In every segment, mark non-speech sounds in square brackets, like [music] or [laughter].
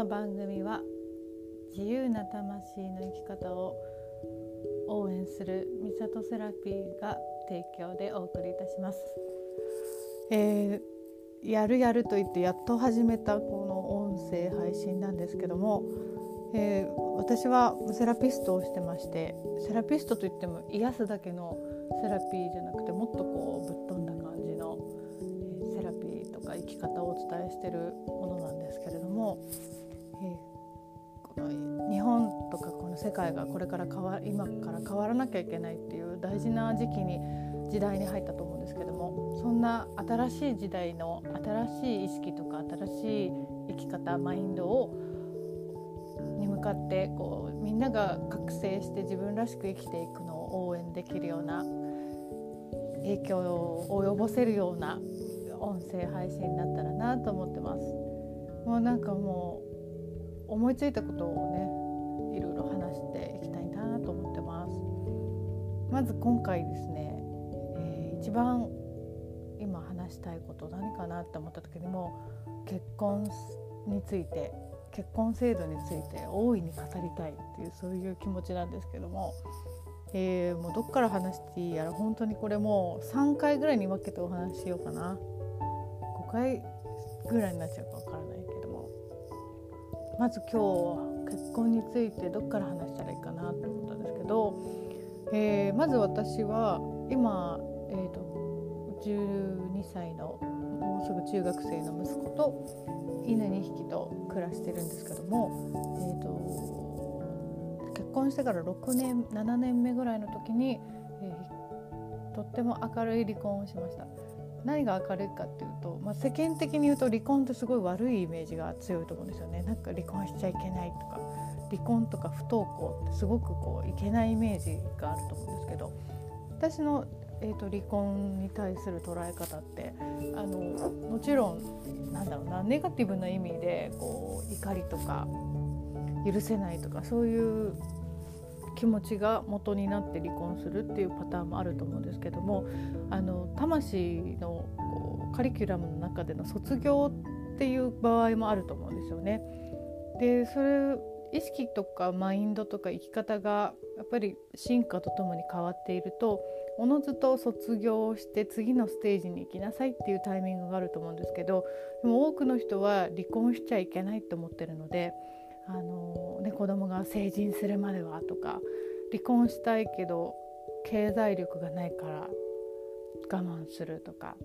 の番組は自由な魂の生き方を応援するミサトセラピーが提供でお送りいたします。えー、やるやると言ってやっと始めたこの音声配信なんですけども、えー、私はセラピストをしてましてセラピストといっても癒すだけのセラピーじゃなくてもっとこうぶっ飛んだ感じの、え、セラピーとか生き方をお伝えしてるものなんですけれども、世界がこれから変わ今から変わらなきゃいけないっていう大事な時期に時代に入ったと思うんですけどもそんな新しい時代の新しい意識とか新しい生き方マインドをに向かってこうみんなが覚醒して自分らしく生きていくのを応援できるような影響を及ぼせるような音声配信になったらなと思ってます。もうなんかもう思いついたことをねいろいろ話していきたいなと思ってます。まず今回ですね、えー、一番今話したいこと何かなって思った時にも結婚について結婚制度について大いに語りたいっていうそういう気持ちなんですけども、えー、もうどっから話していいやら本当にこれもう3回ぐらいに分けてお話ししようかな5回ぐらいになっちゃうか分からないけどもまず今日は結婚についてどっから話したらいいかなと思ったんですけど、えー、まず私は今、えーと、12歳のもうすぐ中学生の息子と犬2匹と暮らしてるんですけども、えーと、結婚してから6年7年目ぐらいの時に、えー、とっても明るい離婚をしました。何が明るいかっていうと、まあ、世間的に言うと離婚ってすごい悪いイメージが強いと思うんですよね。なんか離婚しちゃいけないとか離婚とか不登校ってすごくこういけないイメージがあると思うんですけど私のえーと、離婚に対する捉え方ってあのもちろんなんだろうなネガティブな意味でこう怒りとか許せないとかそういう気持ちが元になって離婚するっていうパターンもあると思うんですけどもあの魂のカリキュラムの中での卒業っていう場合もあると思うんですよね。でそれ意識とかマインドとか生き方がやっぱり進化とともに変わっているとおのずと卒業して次のステージに行きなさいっていうタイミングがあると思うんですけどでも多くの人は離婚しちゃいけないって思ってるのであの、子供が成人するまではとか離婚したいけど経済力がないから我慢するとか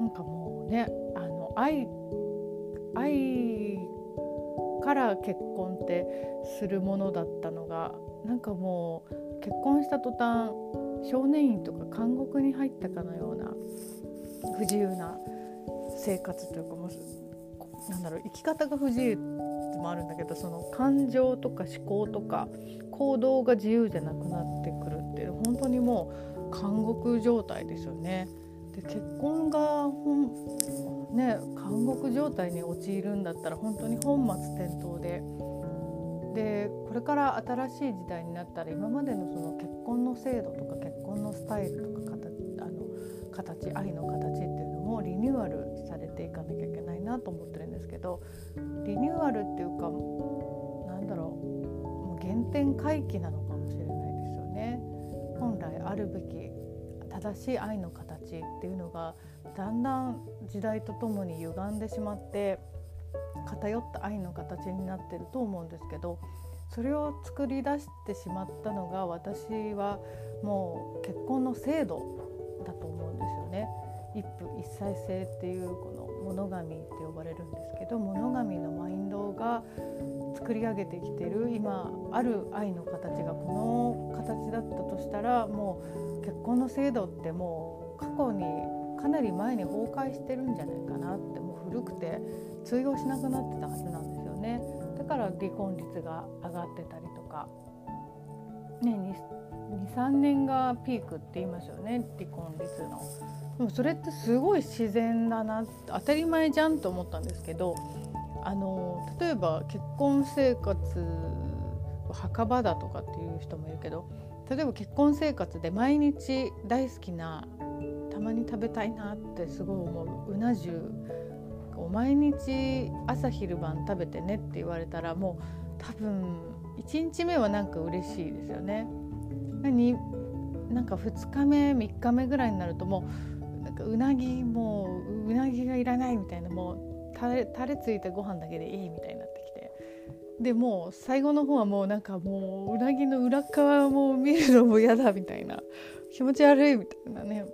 なんかもうねあの愛愛から結婚ってするものだったのがなんかもう結婚した途端少年院とか監獄に入ったかのような不自由な生活というかもうなんだろう生き方が不自由もあるんだけどその感情とか思考とか行動が自由じゃなくなってくるっていう本当にもう監獄状態ですよね。で結婚がほん、ね、監獄状態に陥るんだったら本当に本末転倒ででこれから新しい時代になったら今までのその結婚の制度とか結婚のスタイルとか形あの形愛の形っていうのもリニューアルていかなきゃいけないなと思ってるんですけどリニューアルっていうかなんだろうもう原点回帰なのかもしれないですよね。本来あるべき正しい愛の形っていうのがだんだん時代とともに歪んでしまって偏った愛の形になってると思うんですけどそれを作り出してしまったのが私はもう結婚の制度だと思うんですよね。一夫一妻制っていうこのモノガミって呼ばれるんですけどモノガミのマインドが作り上げてきてる今ある愛の形がこの形だったとしたらもう結婚の制度ってもう過去にかなり前に崩壊してるんじゃないかなってもう古くて通用しなくなってたはずなんですよねだから離婚率が上がってたりとか、ね、23年がピークって言いますよね離婚率の。もそれってすごい自然だな当たり前じゃんと思ったんですけどあの例えば結婚生活墓場だとかっていう人もいるけど例えば結婚生活で毎日大好きなたまに食べたいなってすごい思ううな重こう毎日朝昼晩食べてねって言われたらもう多分1日目はなんか嬉しいですよね。なんか2日目3日目ぐらいになるともうなんかうなぎもううなぎがいらないみたいなもうタレタレついたご飯だけでいいみたいになってきて。でもう最後の方はもうなんかもううなぎの裏側も見るのも嫌だみたいな。気持ち悪いみたいなね。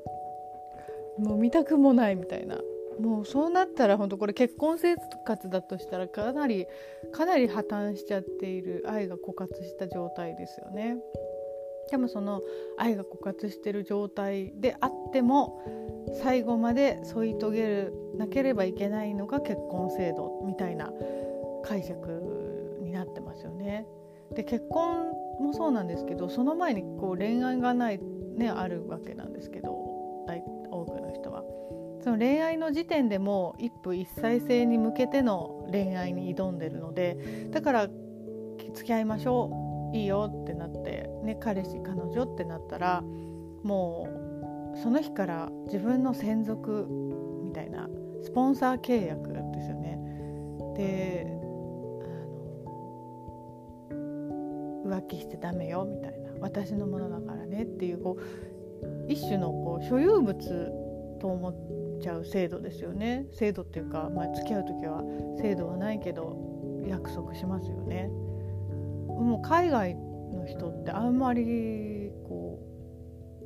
もう見たくもないみたいな。もうそうなったら本当これ結婚生活だとしたらかなりかなり破綻しちゃっている愛が枯渇した状態ですよね。でもその愛が枯渇してる状態であっても最後まで添い遂げるなければいけないのが結婚制度みたいな解釈になってますよね。で結婚もそうなんですけどその前にこう恋愛がない、ね、あるわけなんですけど多くの人は。その恋愛の時点でも一夫一妻制に向けての恋愛に挑んでるのでだから付き合いましょういいよってなって、ね、彼氏彼女ってなったらもうその日から自分の専属みたいなスポンサー契約ですよね。で浮気してダメよみたいな私のものだからねっていうこう一種のこう所有物と思っちゃう制度ですよね制度っていうか、まあ、付き合う時は制度はないけど約束しますよね。もう海外の人ってあんまりこ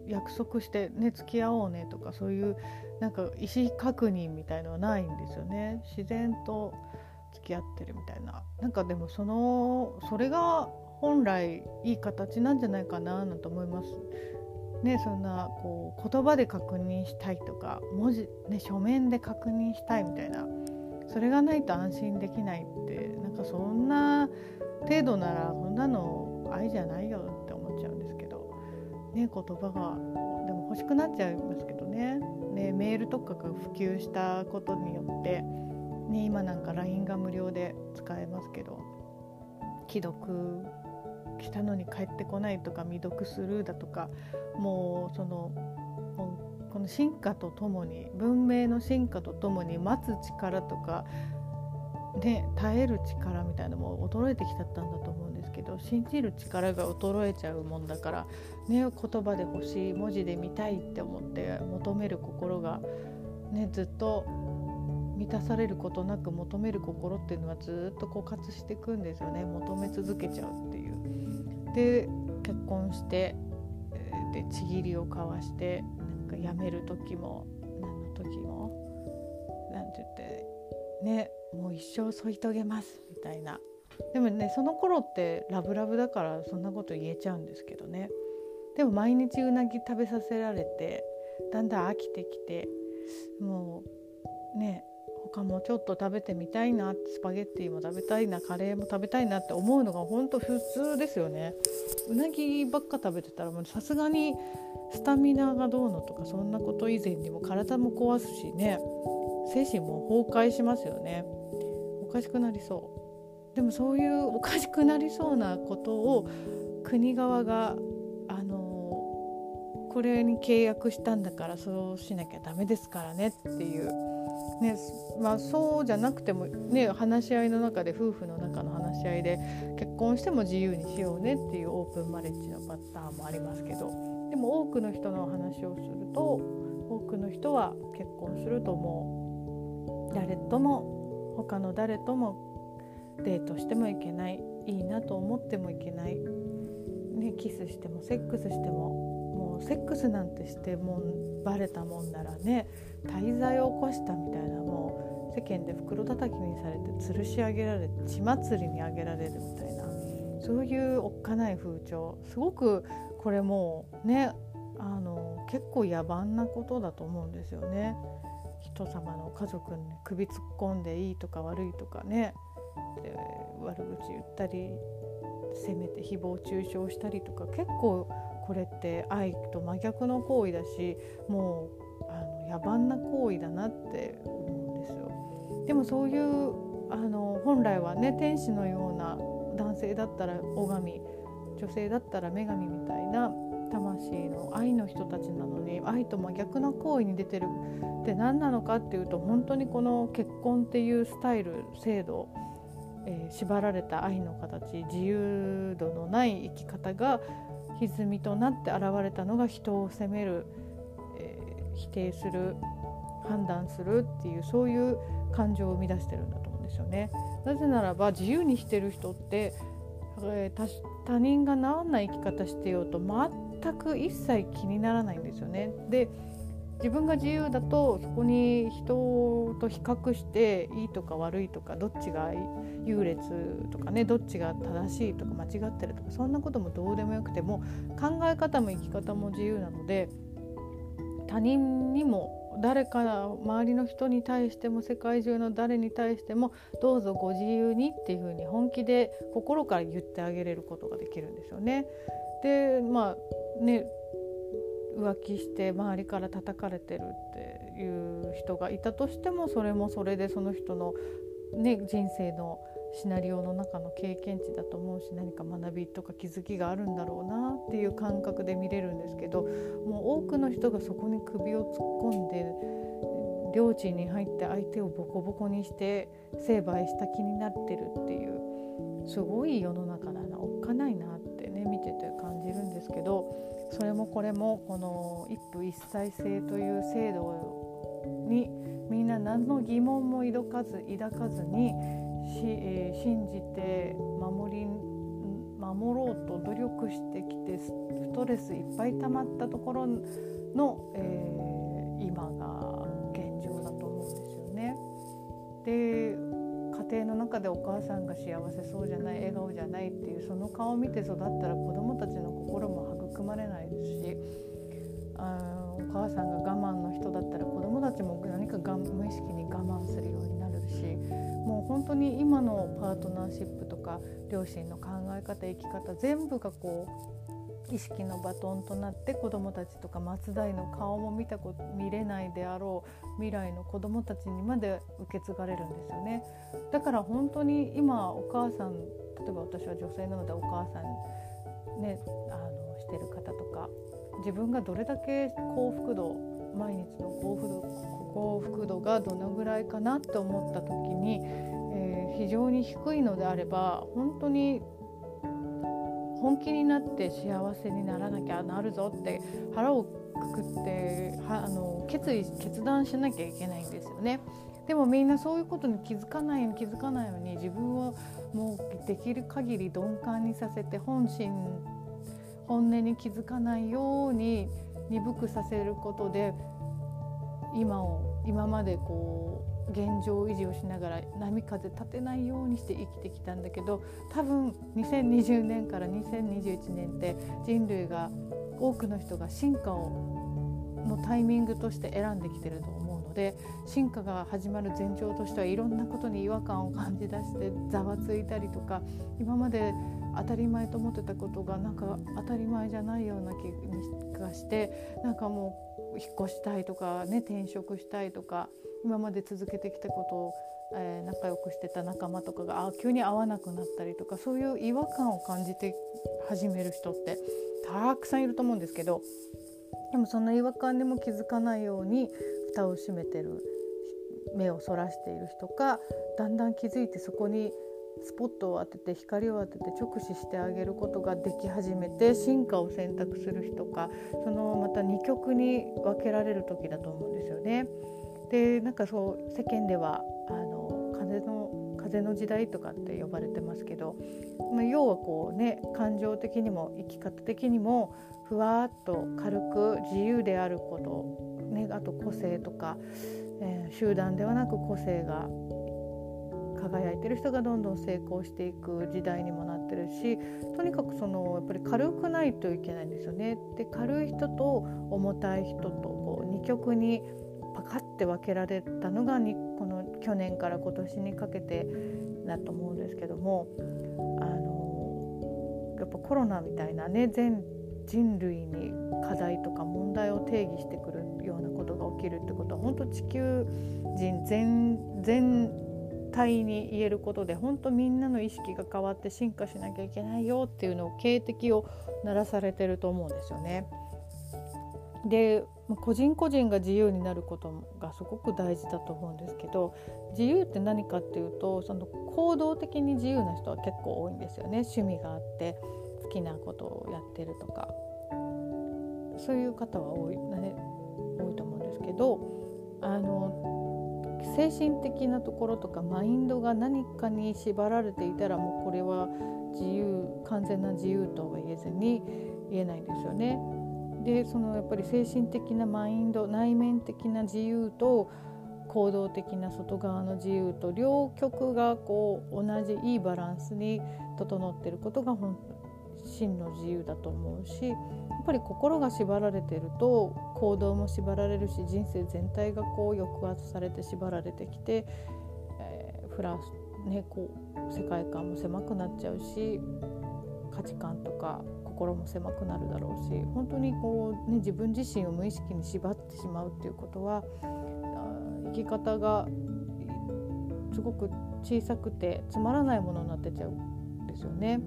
う約束してね付き合おうねとかそういうなんか意思確認みたいのはないんですよね。自然と付き合ってるみたいな。なんかでもそのそれが本来いい形なんじゃないかななんて思います。ね、そんなこう言葉で確認したいとか文字、ね、書面で確認したいみたいな。それがないと安心できないってなんかそんな程度ならこんなの愛じゃないよって思っちゃうんですけど、ね、言葉がでも欲しくなっちゃいますけどね。ねメールとかが普及したことによって、ね、今なんか LINE が無料で使えますけど。既読来たのに帰ってこないとか未読スルーだとか。もうそのこの進化とともに文明の進化とともに待つ力とか、ね、耐える力みたいなのも衰えてきちゃったんだと思うんですけど信じる力が衰えちゃうもんだから、ね、言葉で欲しい文字で見たいって思って求める心が、ね、ずっと満たされることなく求める心っていうのはずっと枯渇していくんですよね求め続けちゃうっていう。で結婚してでちぎりを交わしてなんか辞める時も何の時も何て言ってねもう一生添い遂げますみたいなでもねその頃ってラブラブだからそんなこと言えちゃうんですけどね。でも毎日うなぎ食べさせられてだんだん飽きてきてもうね他もちょっと食べてみたいなスパゲッティも食べたいなカレーも食べたいなって思うのが本当普通ですよね。うなぎばっか食べてたらさすがにスタミナがどうのとかそんなこと以前にも体も壊すしね。精神も崩壊しますよね。おかしくなりそう。でもそういうおかしくなりそうなことを国側があのこれに契約したんだからそうしなきゃダメですからねっていう。ねまあ、そうじゃなくても、ね、話し合いの中で夫婦の中の話し合いで結婚しても自由にしようねっていうオープンマレッジのパターンもありますけど。でも多くの人の話をすると多くの人は結婚するともう誰とも他の誰ともデートしてもいけないいいなと思ってもいけない、ね、キスしてもセックスしてももうセックスなんてしてもバレたもんならね滞在を起こしたみたいなもう世間で袋叩きにされて吊るし上げられ血祭りに上げられるみたいなそういうおっかない風潮。すごくこれもうねあの結構野蛮なことだと思うんですよね。人様の家族に首突っ込んでいいとか悪いとかね。悪口言ったりせめて誹謗中傷したりとか結構これって愛と真逆の行為だしもうあの野蛮な行為だなって思うんですよ。でもそういうあの本来はね天使のような男性だったら拝み女性だったら女神みたいな魂の愛の人たちなのに愛と真逆な行為に出てるって何なのかっていうと本当にこの結婚っていうスタイル制度、えー、縛られた愛の形自由度のない生き方が歪みとなって現れたのが人を責める、えー、否定する判断するっていうそういう感情を生み出してるんだと思うんですよね。なぜならば自由にしてる人って、えー、他人が治んない生き方してようと全く一切気にならないんですよね。で自分が自由だとそこに人と比較していいとか悪いとかどっちが優劣とかねどっちが正しいとか間違ってるとかそんなこともどうでもよくても考え方も生き方も自由なので他人にも誰か周りの人に対しても世界中の誰に対してもどうぞご自由にっていうふうに本気で心から言ってあげれることができるんですよね。でまあね浮気して周りから叩かれてるっていう人がいたとしてもそれもそれでその人の、ね、人生のシナリオの中の経験値だと思うし何か学びとか気づきがあるんだろうなっていう感覚で見れるんですけどもう多くの人がそこに首を突っ込んで領地に入って相手をボコボコにして成敗した気になってるっていうすごい世の中だなおっかないなってね見てて感じるんですけどそれもこれもこの一夫一妻制という制度にみんな何の疑問も抱かず抱かずにし、えー、信じて守り守ろうと努力してきてストレスいっぱい溜まったところの、えー、今が現状だと思うんですよね。で家庭の中でお母さんが幸せそうじゃない笑顔じゃないっていうその顔を見て育ったら子どもたちの心も育まれないですしあお母さんが我慢の人だったら子どもたちも何かが無意識に我慢するようになるしもう本当に今のパートナーシップとか両親の考え方生き方全部がこう意識のバトンとなって子どもたちとか松代の顔も見たこ見れないであろう未来の子どもたちにまで受け継がれるんですよね。だから本当に今お母さん例えば私は女性なのでお母さんねしてる方とか自分がどれだけ幸福度毎日の幸福度幸福度がどのぐらいかなって思った時に、えー、非常に低いのであれば本当に本気になって幸せにならなきゃなるぞって腹をくくってはあの決意決断しなきゃいけないんですよね。でもみんなそういうことに気づかないように気づかないように自分をもうできる限り鈍感にさせて本心本音に気づかないように鈍くさせることで今を今までこう現状維持をしながら波風立てないようにして生きてきたんだけど多分2020年から2021年って人類が多くの人が進化をのタイミングとして選んできてると思うので進化が始まる前兆としてはいろんなことに違和感を感じ出してざわついたりとか今まで当たり前と思ってたことがなんか当たり前じゃないような気がしてなんかもう引っ越したいとかね転職したいとか今まで続けてきたことを、えー、仲良くしてた仲間とかがあ急に会わなくなったりとかそういう違和感を感じて始める人ってたくさんいると思うんですけどでもそんな違和感にも気づかないように蓋を閉めてる目をそらしている人かだんだん気づいてそこにスポットを当てて光を当てて直視してあげることができ始めて進化を選択する人かそのまた2極に分けられる時だと思うんですよね。でなんかそう世間ではあの風の風の時代とかって呼ばれてますけど、まあ、要はこうね感情的にも生き方的にもふわっと軽く自由であること、ね、あと個性とか、えー、集団ではなく個性が輝いてる人がどんどん成功していく時代にもなってるしとにかくそのやっぱり軽くないといけないんですよね。で軽い人と重たい人とこう二極にパカッて分けられたのがにこの去年から今年にかけてだと思うんですけどもあのやっぱコロナみたいなね全人類に課題とか問題を定義してくるようなことが起きるってことは本当地球人全全対に言えることで本当みんなの意識が変わって進化しなきゃいけないよっていうのを警笛を鳴らされてると思うんですよね。で個人個人が自由になることがすごく大事だと思うんですけど自由って何かっていうとその行動的に自由な人は結構多いんですよね趣味があって好きなことをやってるとかそういう方は多い,、ね、多いと思うんですけどあの精神的なところとかマインドが何かに縛られていたらもうこれは自由完全な自由とは言えずに言えないですよね。でそのやっぱり精神的なマインド内面的な自由と行動的な外側の自由と両極がこう同じいいバランスに整ってることが本真の自由だと思うしぱり心が縛られてると行動も縛られるし人生全体がこう抑圧されて縛られてきて、えー、フラスねこう世界観も狭くなっちゃうし価値観とか心も狭くなるだろうし本当にこう、ね、自分自身を無意識に縛ってしまうっていうことは生き方がすごく小さくてつまらないものになってちゃうんですよね。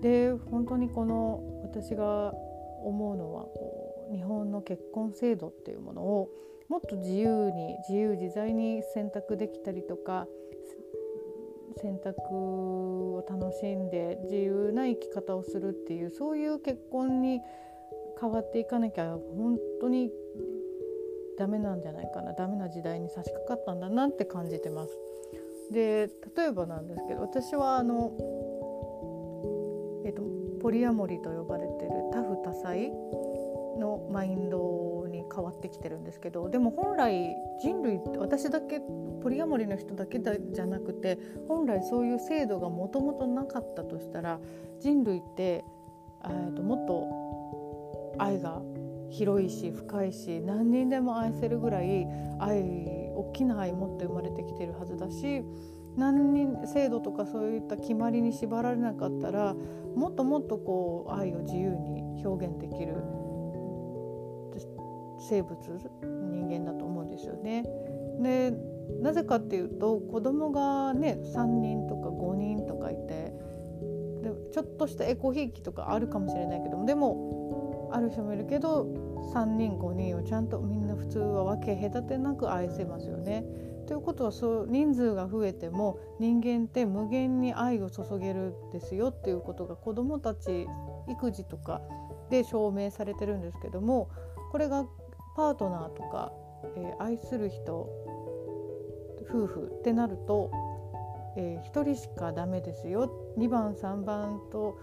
で本当にこの私が思うのはこう日本の結婚制度っていうものをもっと自由に自由自在に選択できたりとか選択を楽しんで自由な生き方をするっていうそういう結婚に変わっていかなきゃ本当にダメなんじゃないかなダメな時代に差し掛かったんだなって感じてます。で例えばなんですけど私はあのえーと、ポリアモリと呼ばれてる多夫多妻のマインドに変わってきてるんですけどでも本来人類私だけポリアモリの人だけじゃなくて本来そういう制度がもともとなかったとしたら人類って、えーともっと愛が広いし深いし何人でも愛せるぐらい愛大きな愛持って生まれてきてるはずだし何人制度とかそういった決まりに縛られなかったらもっともっとこう愛を自由に表現できる生物人間だと思うんですよね。でなぜかっていうと子供がね3人とか5人とかいてでちょっとしたエコひいきとかあるかもしれないけどもでもある人もいるけど3人5人をちゃんとみんな普通は分け隔てなく愛せますよね。ということはそう人数が増えても人間って無限に愛を注げるんですよっていうことが子どもたち育児とかで証明されてるんですけどもこれがパートナーとか、えー、愛する人夫婦ってなると、えー、1人しかダメですよ。2番3番と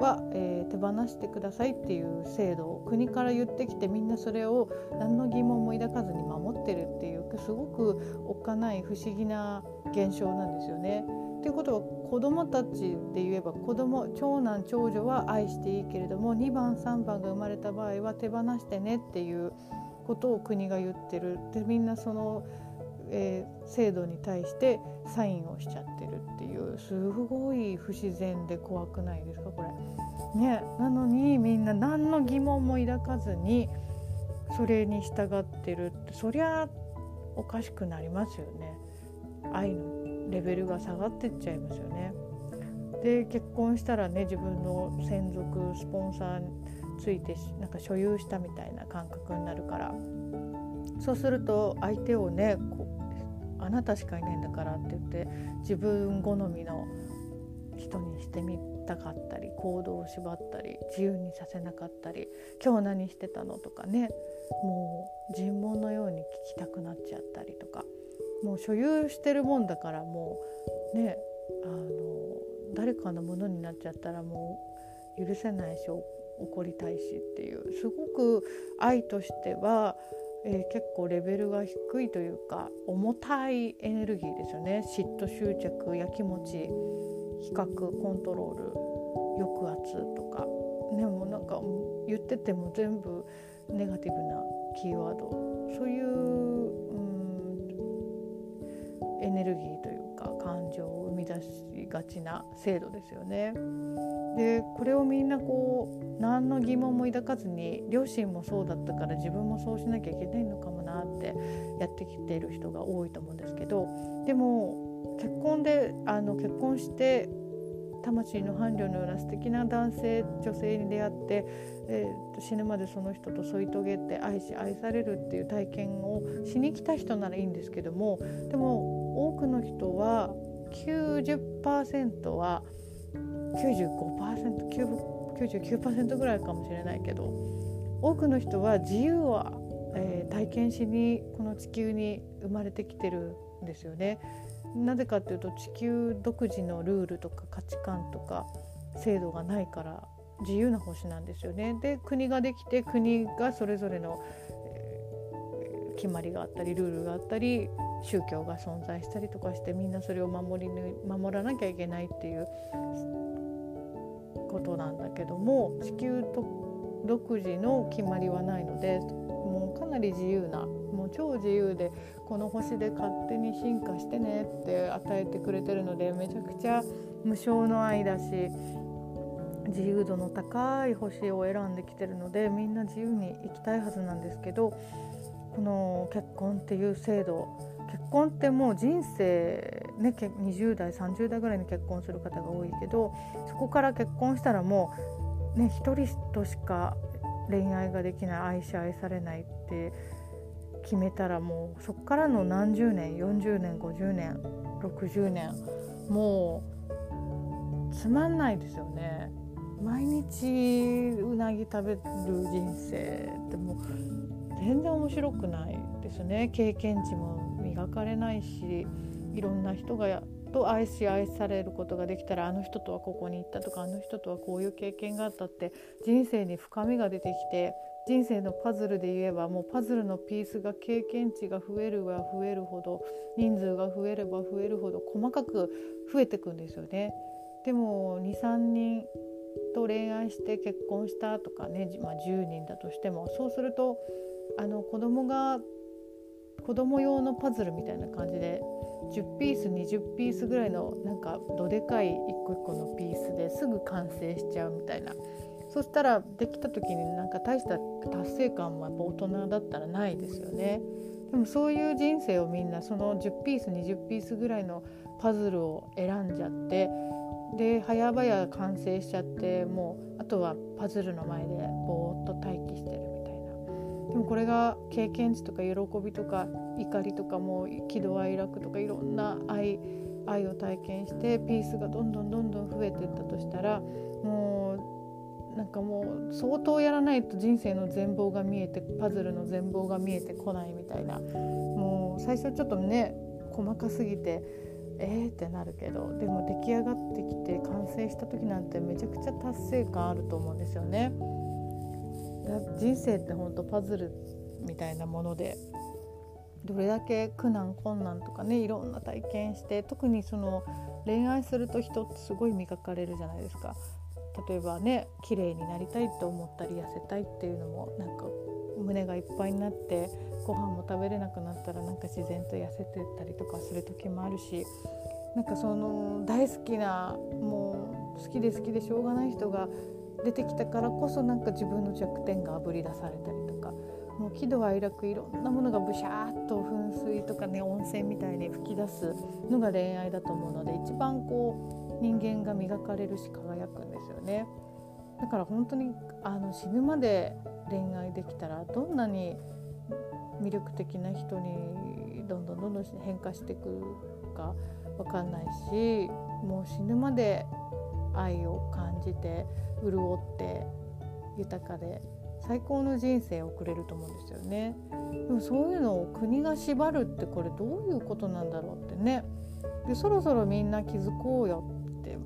は、えー、手放してくださいっていう制度を国から言ってきてみんなそれを何の疑問も抱かずに守ってるっていうすごくおっかない不思議な現象なんですよね。ということは子どもたちで言えば子供長男長女は愛していいけれども2番3番が生まれた場合は手放してねっていうことを国が言ってるでみんなそのえー、制度に対してサインをしちゃってるっていうすごい不自然で怖くないですかこれ。ね、なのにみんな何の疑問も抱かずにそれに従ってるってそりゃおかしくなりますよね。愛のレベルが下がってっちゃいますよね。で結婚したらね自分の専属スポンサーについてなんか所有したみたいな感覚になるからそうすると相手をねあなたしかいないんだからって言って自分好みの人にしてみたかったり行動を縛ったり自由にさせなかったり今日何してたのとかねもう尋問のように聞きたくなっちゃったりとかもう所有してるもんだからもうねあの誰かのものになっちゃったらもう許せないし怒りたいしっていうすごく愛としてはえー、結構レベルが低いというか重たいエネルギーですよね。嫉妬執着やきもち比較コントロール抑圧とか。でもなんか言ってても全部ネガティブなキーワード。そういう、うん、エネルギーというか感情を生み出しがちな制度ですよね。でこれをみんなこう何の疑問も抱かずに両親もそうだったから自分もそうしなきゃいけないのかもなってやってきている人が多いと思うんですけどでも結婚であの結婚して魂の伴侶のような素敵な男性女性に出会って、えー、死ぬまでその人と添い遂げて愛し愛されるっていう体験をしに来た人ならいいんですけどもでも多くの人は90%は 95%99% ぐらいかもしれないけど多くの人は自由は、えー、体験しにこの地球に生まれてきてるんですよね。なぜかっていうと地球独自のルールとか価値観とか制度がないから自由な星なんですよね。で国ができて国がそれぞれの、え、決まりがあったりルールがあったり宗教が存在したりとかしてみんなそれを守り守らなきゃいけないっていうことなんだけども地球と独自の決まりはないのでもうかなり自由なもう超自由でこの星で勝手に進化してねって与えてくれてるのでめちゃくちゃ無償の愛だし自由度の高い星を選んできてるのでみんな自由に生きたいはずなんですけどこの結婚っていう制度結婚ってもう人生ね20代30代ぐらいに結婚する方が多いけどそこから結婚したらもうね一人としか恋愛ができない愛し愛されないって決めたらもうそこからの何十年40年50年60年もうつまんないですよね。毎日うなぎ食べる人生ってもう全然面白くないですね経験値も磨かれないしいろんな人がと愛し愛されることができたらあの人とはここに行ったとかあの人とはこういう経験があったって人生に深みが出てきて人生のパズルで言えばもうパズルのピースが経験値が増えるは増えるほど人数が増えれば増えるほど細かく増えてくんですよね。でも23人と恋愛して結婚したとかね、まあ、10人だとしてもそうするとあの子供が子供用のパズルみたいな感じで10ピース20ピースぐらいのなんかどでかい一個一個のピースですぐ完成しちゃうみたいな。そしたらできた時になんか大した達成感もやっぱ大人だったらないですよね。でもそういう人生をみんなその10ピース20ピースぐらいのパズルを選んじゃってで早々完成しちゃってもうあとはパズルの前でぼもこれが経験値とか喜びとか怒りとかも喜怒哀楽とかいろんな愛愛を体験してピースがどんどんどんどん増えていったとしたらもうなんかもう相当やらないと人生の全貌が見えてパズルの全貌が見えてこないみたいなもう最初ちょっとね細かすぎてえーってなるけどでも出来上がってきて完成した時なんてめちゃくちゃ達成感あると思うんですよね。人生ってほんとパズルみたいなものでどれだけ苦難困難とかねいろんな体験して特にその恋愛すると人ってすごい磨かれるじゃないですか。例えばね綺麗になりたいと思ったり痩せたいっていうのもなんか胸がいっぱいになってご飯も食べれなくなったらなんか自然と痩せてったりとかする時もあるしなんかその大好きなもう好きで好きでしょうがない人が出てきたからこそなんか自分の弱点があぶり出されたりとかもう喜怒哀楽いろんなものがブシャーっと噴水とかね温泉みたいに吹き出すのが恋愛だと思うので一番こう人間が磨かれるし輝くんですよね。だから本当にあの死ぬまで恋愛できたらどんなに魅力的な人にどんどんどんどん変化していくか分かんないしもう死ぬまで愛を感じて潤って豊かで最高の人生を送れると思うんですよね。でもそういうのを国が縛るってこれどういうことなんだろうってね。でそろそろみんな気づこうよって。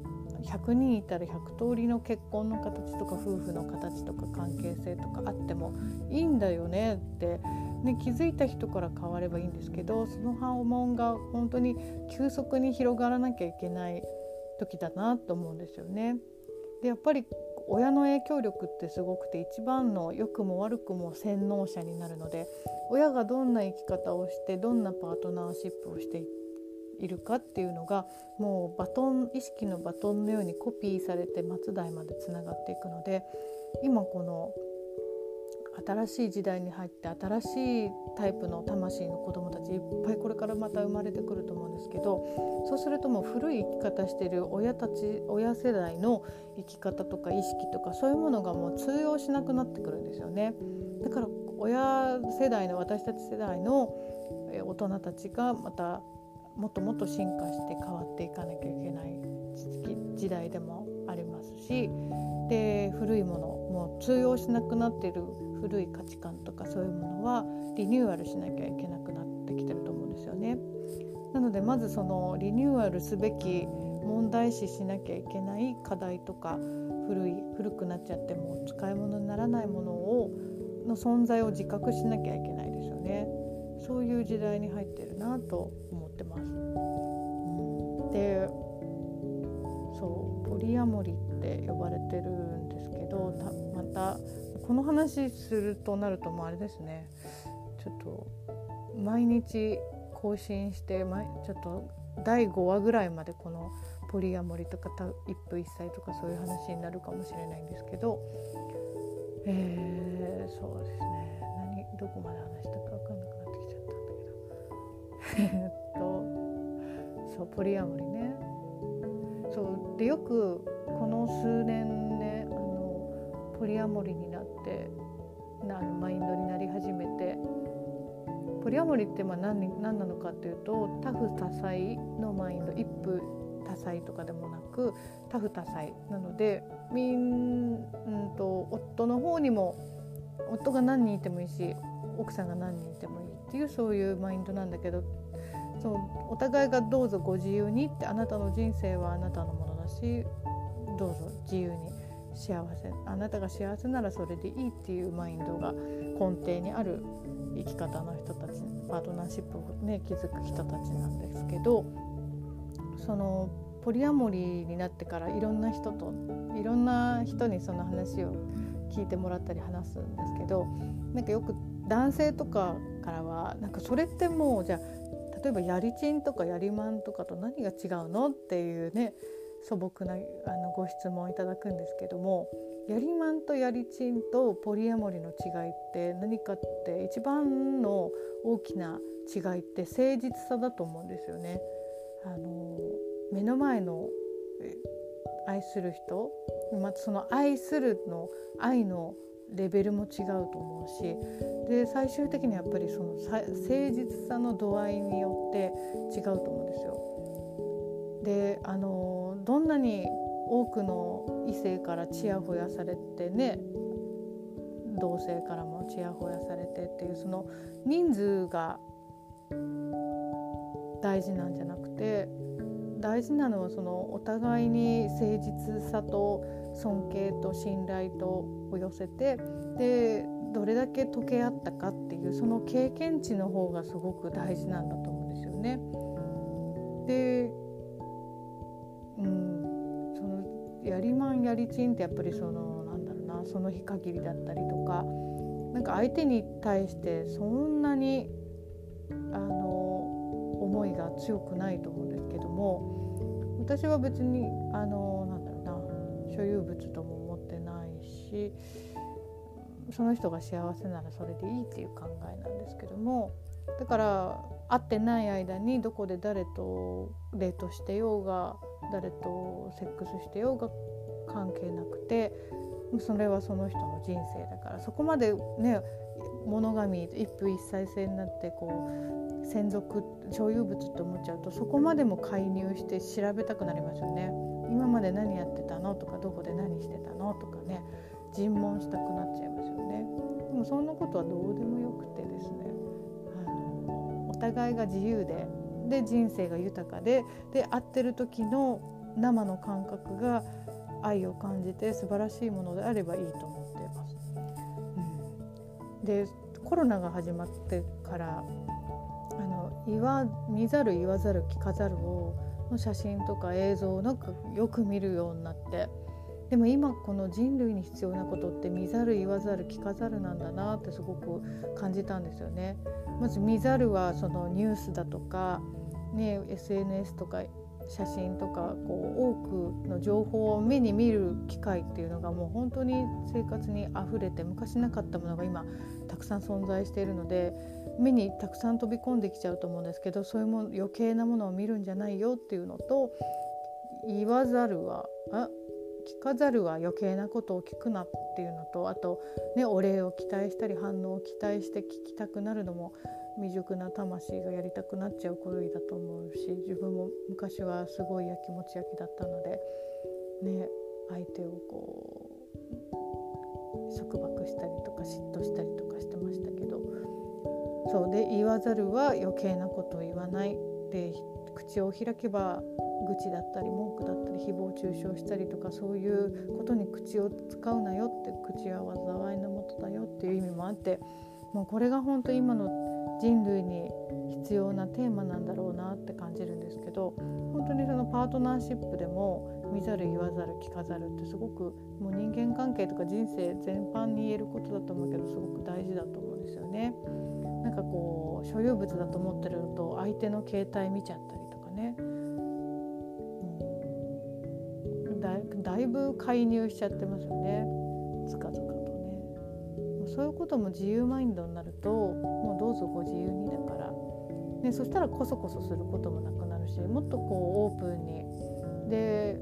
100人いたら100通りの結婚の形とか夫婦の形とか関係性とかあってもいいんだよねって、ね、気づいた人から変わればいいんですけどその波紋が本当に急速に広がらなきゃいけない。時だなと思うんですよね。でやっぱり親の影響力ってすごくて一番の良くも悪くも洗脳者になるので親がどんな生き方をしてどんなパートナーシップをしているかっていうのがもうバトン意識のバトンのようにコピーされて末代までつながっていくので今この新しい時代に入って新しいタイプの魂の子どもたちいっぱいこれからまた生まれてくると思うんですけどそうするともう古い生き方してる親たち親世代の生き方とか意識とかそういうものがもう通用しなくなってくるんですよね。だから親世代の私たち世代の大人たちがまたもっともっと進化して変わっていかなきゃいけない時代でもありますしで古いものもう通用しなくなっている古い価値観とかそういうものはリニューアルしなきゃいけなくなってきてると思うんですよね。なのでまずそのリニューアルすべき問題視しなきゃいけない課題とか古い古くなっちゃっても使い物にならないものをの存在を自覚しなきゃいけないですよね。そういう時代に入ってるなと思ってます。でそうポリアモリって呼ばれてるんですけどまたこの話するとなるともうあれですね。ちょっと毎日更新してちょっと第5話ぐらいまでこのポリアモリとか一夫一妻とかそういう話になるかもしれないんですけど、えー、そうですね。何どこまで話したか分かんなくなってきちゃったんだけど。[laughs] えっとそうポリアモリねそう。でよくこの数年ねあのポリアモリになってあのマインドになり始めてポリアモリってまあ何何なのかっていうと多夫多妻のマインド一夫多妻とかでもなく多夫多妻なのでみん、うんと、夫の方にも夫が何人いてもいいし奥さんが何人いてもいいっていうそういうマインドなんだけどそうお互いがどうぞご自由にってあなたの人生はあなたのものだしどうぞ自由に幸せあなたが幸せならそれでいいっていうマインドが根底にある生き方の人たちパートナーシップをね築く人たちなんですけどそのポリアモリーになってからいろんな人といろんな人にその話を聞いてもらったり話すんですけどなんかよく男性とかからはなんかそれってもうじゃあ例えばやりちんとかやりまんとかと何が違うのっていうね素朴なあのご質問をいただくんですけどもやりまんとやりちんとポリエモリの違いって何かって一番の大きな違いって誠実さだと思うんですよね。あの目の前の愛する人またその愛するの愛のレベルも違うと思うしで最終的にやっぱりその誠実さの度合いによって違うと思うんですよ。であのどんなに多くの異性からちやほやされてね同性からもちやほやされてっていうその人数が大事なんじゃなくて大事なのはそのお互いに誠実さと尊敬と信頼とを寄せてでどれだけ溶け合ったかっていうその経験値の方がすごく大事なんだと思うんですよね。でうん、そのやりまんやりちんってやっぱりそのなんだろうなその日限りだったりとかなんか相手に対してそんなにあの思いが強くないと思うんですけども私は別にあの所有物とも思ってないしその人が幸せならそれでいいっていう考えなんですけどもだから会ってない間にどこで誰とデートしてようが誰とセックスしてようが関係なくてそれはその人の人生だからそこまでね物神一夫一妻制になってこう専属所有物って思っちゃうとそこまでも介入して調べたくなりますよね。今まで何やってたのとかどこで何してたのとかね尋問したくなっちゃいますよね。でもそんなことはどうでもよくてですねあのお互いが自由でで人生が豊かでで会ってる時の生の感覚が愛を感じて素晴らしいものであればいいと思っています。うん、でコロナが始まってからあの言わ見ざる言わざる聞かざるをの写真とか映像をなんかよく見るようになってでも今この人類に必要なことって見ざる言わざる聞かざるなんだなってすごく感じたんですよね。まず見ざるはそのニュースだとかね SNS とか写真とかこう多くの情報を目に見る機会っていうのがもう本当に生活にあふれて昔なかったものが今たくさん存在しているので目にたくさん飛び込んできちゃうと思うんですけどそういうも余計なものを見るんじゃないよっていうのと言わざるはあ聞かざるは余計なことを聞くなっていうのとあと、ね、お礼を期待したり反応を期待して聞きたくなるのも未熟な魂がやりたくなっちゃう行為だと思うし自分も昔はすごいやきもち焼きだったので、ね、相手をこう束縛したりとか嫉妬したりとかしてましたけどそうで言わざるは余計なことを言わないで口を開けば愚痴だったり文句だったり誹謗中傷したりとかそういうことに口を使うなよって口は災いのもとだよっていう意味もあってもうこれが本当今の人類に必要なテーマなんだろうなって感じるんですけど本当にそのパートナーシップでも見ざる言わざる聞かざるってすごくもう人間関係とか人生全般に言えることだと思うけどすごく大事だと思うんですよね。なんかこう所有物だと思ってると相手の携帯見ちゃったりとかね、うん、だだいぶ介入しちゃってますよね。そういうことも自由マインドになるともうどうぞご自由にだから、ね、そしたらこそこそすることもなくなるしもっとこうオープンにで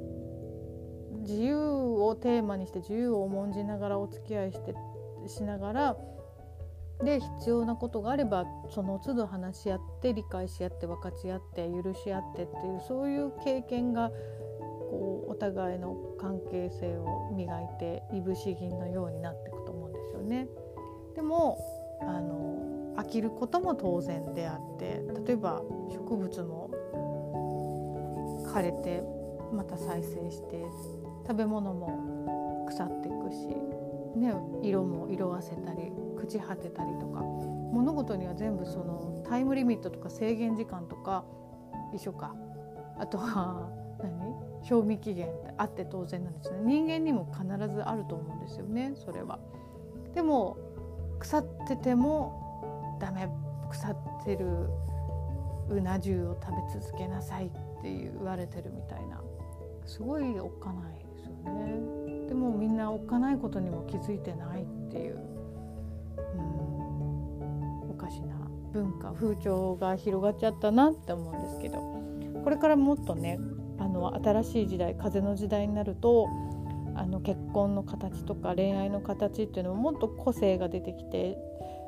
自由をテーマにして自由を重んじながらお付き合いしてしながらで必要なことがあればその都度話し合って理解し合って分かち合って許し合ってっていうそういう経験がこうお互いの関係性を磨いていぶし銀のようになっていくと思うんですよね。でもあの飽きることも当然であって例えば植物も枯れてまた再生して食べ物も腐っていくし、ね、色も色あせたり朽ち果てたりとか物事には全部そのタイムリミットとか制限時間とか一緒か。あとは [laughs] 何？賞味期限ってあって当然なんですね。人間にも必ずあると思うんですよねそれは。でも腐っててもダメ腐ってるうな重を食べ続けなさいって言われてるみたいな。すごいおっかないですよね。でもみんなおっかないことにも気づいてないっていう。おかしな文化風潮が広がっちゃったなって思うんですけど。これからもっとねあの新しい時代風の時代になるとあの結婚の形とか恋愛の形っていうのももっと個性が出てきて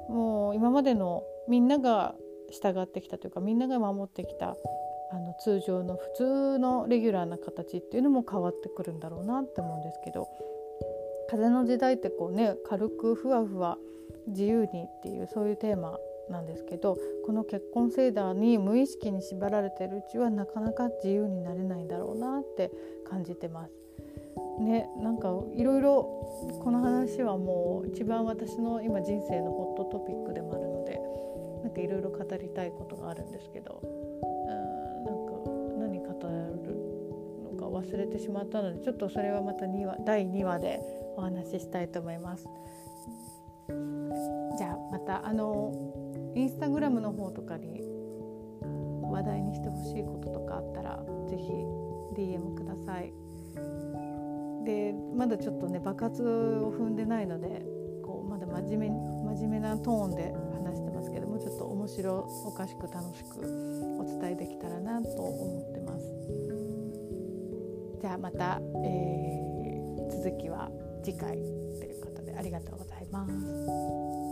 もう今までのみんなが従ってきたというかみんなが守ってきたあの通常の普通のレギュラーな形っていうのも変わってくるんだろうなって思うんですけど風の時代ってこうね軽くふわふわ自由にっていうそういうテーマなんですけどこの結婚セーダーに無意識に縛られてるうちはなかなか自由になれないんだろうなって感じてます。ね、なんかいろいろこの話はもう一番私の今人生のホットトピックでもあるのでなんかいろいろ語りたいことがあるんですけどうんなんか何語るのか忘れてしまったのでちょっとそれはまた2話第2話でお話ししたいと思います。じゃあまたあのインスタグラムの方とかに話題にしてほしいこととかあったら是非 DM ください。でまだちょっとね爆発を踏んでないのでこうまだ真面目真面目なトーンで話してますけどもちょっと面白おかしく楽しくお伝えできたらなと思ってます。じゃあまた、えー、続きは次回ということでありがとうございます。